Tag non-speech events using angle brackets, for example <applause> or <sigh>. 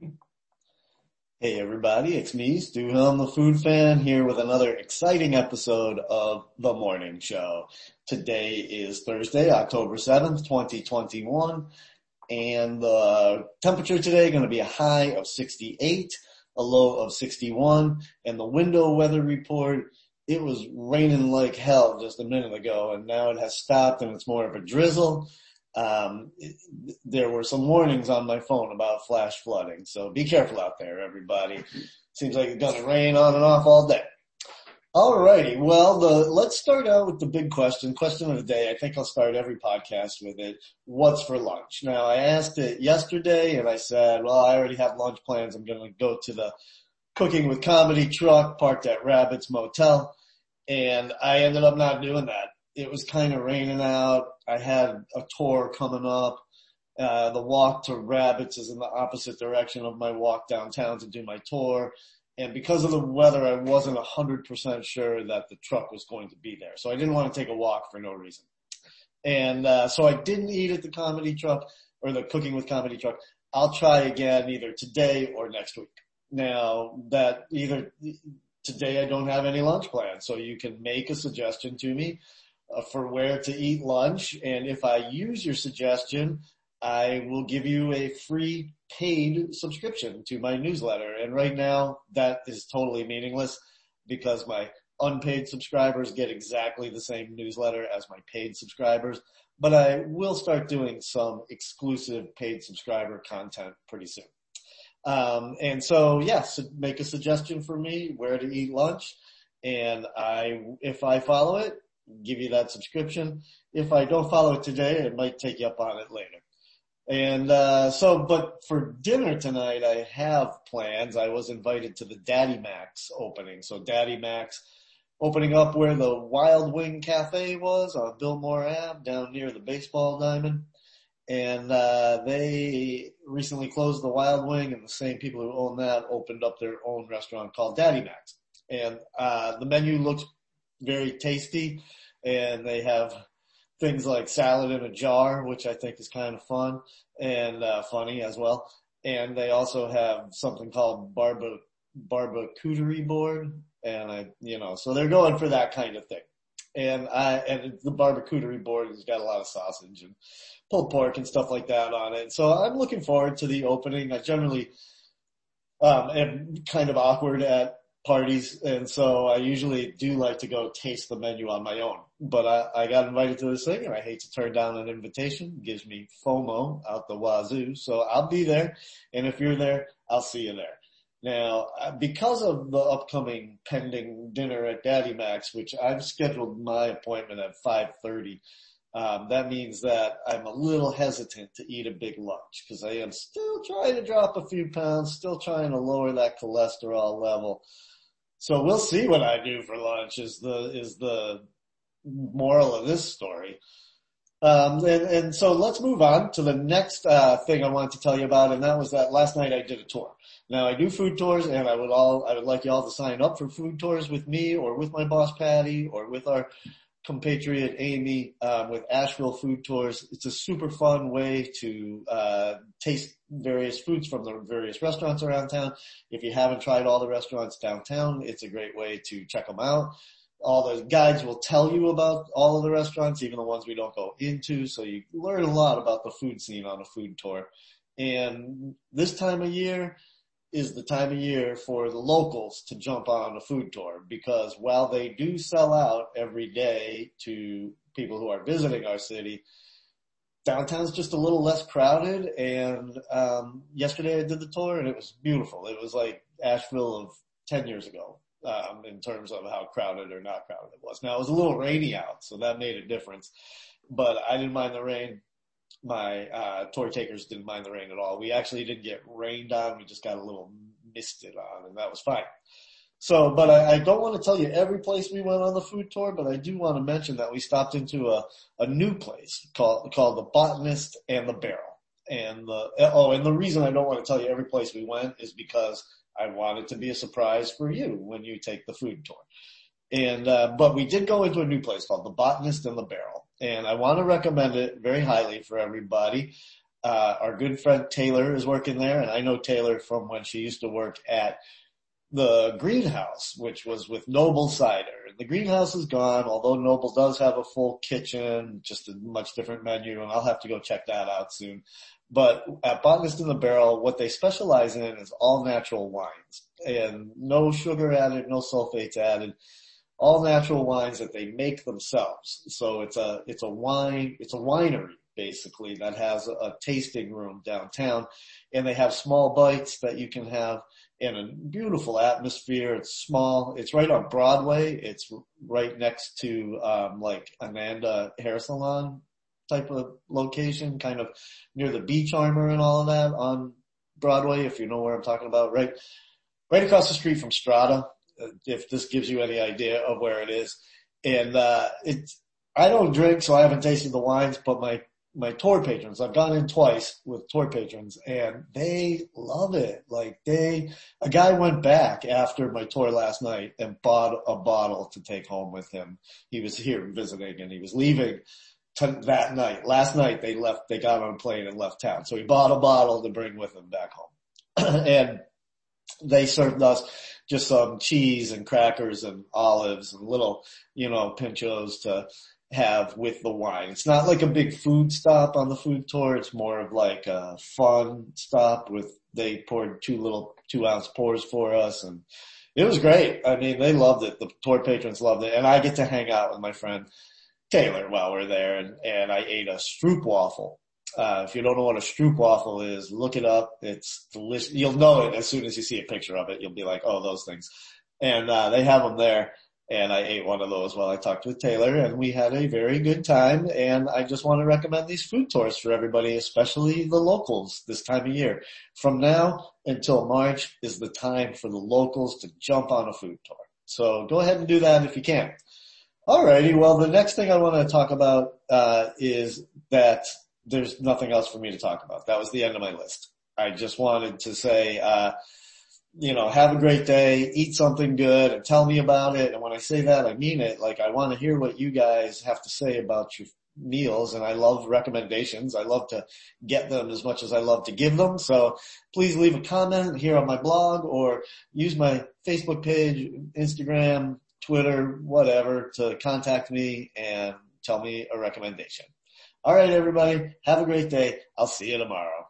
Hey everybody, it's me, Stu Helm, the food fan, here with another exciting episode of The Morning Show. Today is Thursday, October 7th, 2021, and the temperature today going to be a high of 68, a low of 61, and the window weather report, it was raining like hell just a minute ago, and now it has stopped and it's more of a drizzle um, there were some warnings on my phone about flash flooding. So be careful out there, everybody. Seems like it's gonna rain on and off all day. Alrighty, well, the, let's start out with the big question, question of the day. I think I'll start every podcast with it. What's for lunch? Now, I asked it yesterday and I said, well, I already have lunch plans. I'm going to go to the cooking with comedy truck parked at Rabbits Motel. And I ended up not doing that it was kind of raining out. I had a tour coming up. Uh, the walk to Rabbits is in the opposite direction of my walk downtown to do my tour. And because of the weather, I wasn't a hundred percent sure that the truck was going to be there. So I didn't want to take a walk for no reason. And, uh, so I didn't eat at the comedy truck or the cooking with comedy truck. I'll try again either today or next week. Now that either today I don't have any lunch plans, so you can make a suggestion to me for where to eat lunch. And if I use your suggestion, I will give you a free paid subscription to my newsletter. And right now that is totally meaningless because my unpaid subscribers get exactly the same newsletter as my paid subscribers. But I will start doing some exclusive paid subscriber content pretty soon. Um, and so yes, make a suggestion for me where to eat lunch. And I, if I follow it, give you that subscription. If I don't follow it today, it might take you up on it later. And uh, so, but for dinner tonight, I have plans. I was invited to the Daddy Mac's opening. So Daddy Mac's opening up where the Wild Wing Cafe was on Biltmore Ave down near the baseball diamond. And uh, they recently closed the Wild Wing, and the same people who own that opened up their own restaurant called Daddy Mac's. And uh, the menu looks very tasty and they have things like salad in a jar, which I think is kind of fun and uh, funny as well. And they also have something called barba barbecue board, and I, you know, so they're going for that kind of thing. And I and the barbecue board has got a lot of sausage and pulled pork and stuff like that on it. So I'm looking forward to the opening. I generally um, am kind of awkward at parties, and so I usually do like to go taste the menu on my own. But I, I got invited to this thing, and I hate to turn down an invitation. It gives me FOMO out the wazoo, so I'll be there. And if you're there, I'll see you there. Now, because of the upcoming pending dinner at Daddy Mac's, which I've scheduled my appointment at 5:30. Um, that means that I'm a little hesitant to eat a big lunch because I am still trying to drop a few pounds, still trying to lower that cholesterol level. So we'll see what I do for lunch is the, is the moral of this story. Um, and, and so let's move on to the next, uh, thing I wanted to tell you about. And that was that last night I did a tour. Now I do food tours and I would all, I would like you all to sign up for food tours with me or with my boss Patty or with our compatriot Amy um, with Asheville Food Tours. It's a super fun way to uh, taste various foods from the various restaurants around town. If you haven't tried all the restaurants downtown, it's a great way to check them out. All the guides will tell you about all of the restaurants, even the ones we don't go into, so you learn a lot about the food scene on a food tour. And this time of year, is the time of year for the locals to jump on a food tour because while they do sell out every day to people who are visiting our city, downtown's just a little less crowded and um, yesterday I did the tour and it was beautiful. It was like Asheville of 10 years ago um, in terms of how crowded or not crowded it was. Now it was a little rainy out, so that made a difference, but I didn't mind the rain my uh, tour takers didn't mind the rain at all. We actually didn't get rained on. We just got a little misted on, and that was fine. So, but I, I don't want to tell you every place we went on the food tour, but I do want to mention that we stopped into a, a new place called called the Botanist and the Barrel. And the oh, and the reason I don't want to tell you every place we went is because I want it to be a surprise for you when you take the food tour. And uh, but we did go into a new place called the Botanist and the Barrel and I want to recommend it very highly for everybody. Uh, our good friend Taylor is working there and I know Taylor from when she used to work at the greenhouse, which was with Noble Cider. The greenhouse is gone, although Noble does have a full kitchen, just a much different menu, and I'll have to go check that out soon. But at Botanist in the Barrel, what they specialize in is all natural wines and no sugar added, no sulfates added, all natural wines that they make themselves. So it's a, it's a wine, it's a winery basically that has a, a tasting room downtown and they have small bites that you can have in a beautiful atmosphere. It's small. It's right on Broadway. It's right next to, um, like Ananda Hair Salon type of location, kind of near the beach armor and all of that on Broadway, if you know where I'm talking about, right? Right across the street from Strada, if this gives you any idea of where it is. And, uh, it's, I don't drink, so I haven't tasted the wines, but my my tour patrons. I've gone in twice with tour patrons and they love it. Like they, a guy went back after my tour last night and bought a bottle to take home with him. He was here visiting and he was leaving that night. Last night they left, they got on a plane and left town. So he bought a bottle to bring with him back home. <clears throat> and they served us just some cheese and crackers and olives and little, you know, pinchos to have with the wine. It's not like a big food stop on the food tour. It's more of like a fun stop with, they poured two little two ounce pours for us and it was great. I mean, they loved it. The tour patrons loved it and I get to hang out with my friend Taylor while we're there and, and I ate a stroopwafel. Uh, if you don't know what a stroopwafel is, look it up. It's delicious. You'll know it as soon as you see a picture of it. You'll be like, oh, those things. And, uh, they have them there and I ate one of those while I talked with Taylor and we had a very good time and I just want to recommend these food tours for everybody, especially the locals this time of year. From now until March is the time for the locals to jump on a food tour. So go ahead and do that if you can. Alrighty, well the next thing I want to talk about, uh, is that there's nothing else for me to talk about. That was the end of my list. I just wanted to say, uh, you know, have a great day, eat something good and tell me about it. And when I say that, I mean it. Like I want to hear what you guys have to say about your meals and I love recommendations. I love to get them as much as I love to give them. So please leave a comment here on my blog or use my Facebook page, Instagram, Twitter, whatever to contact me and tell me a recommendation. All right, everybody. Have a great day. I'll see you tomorrow.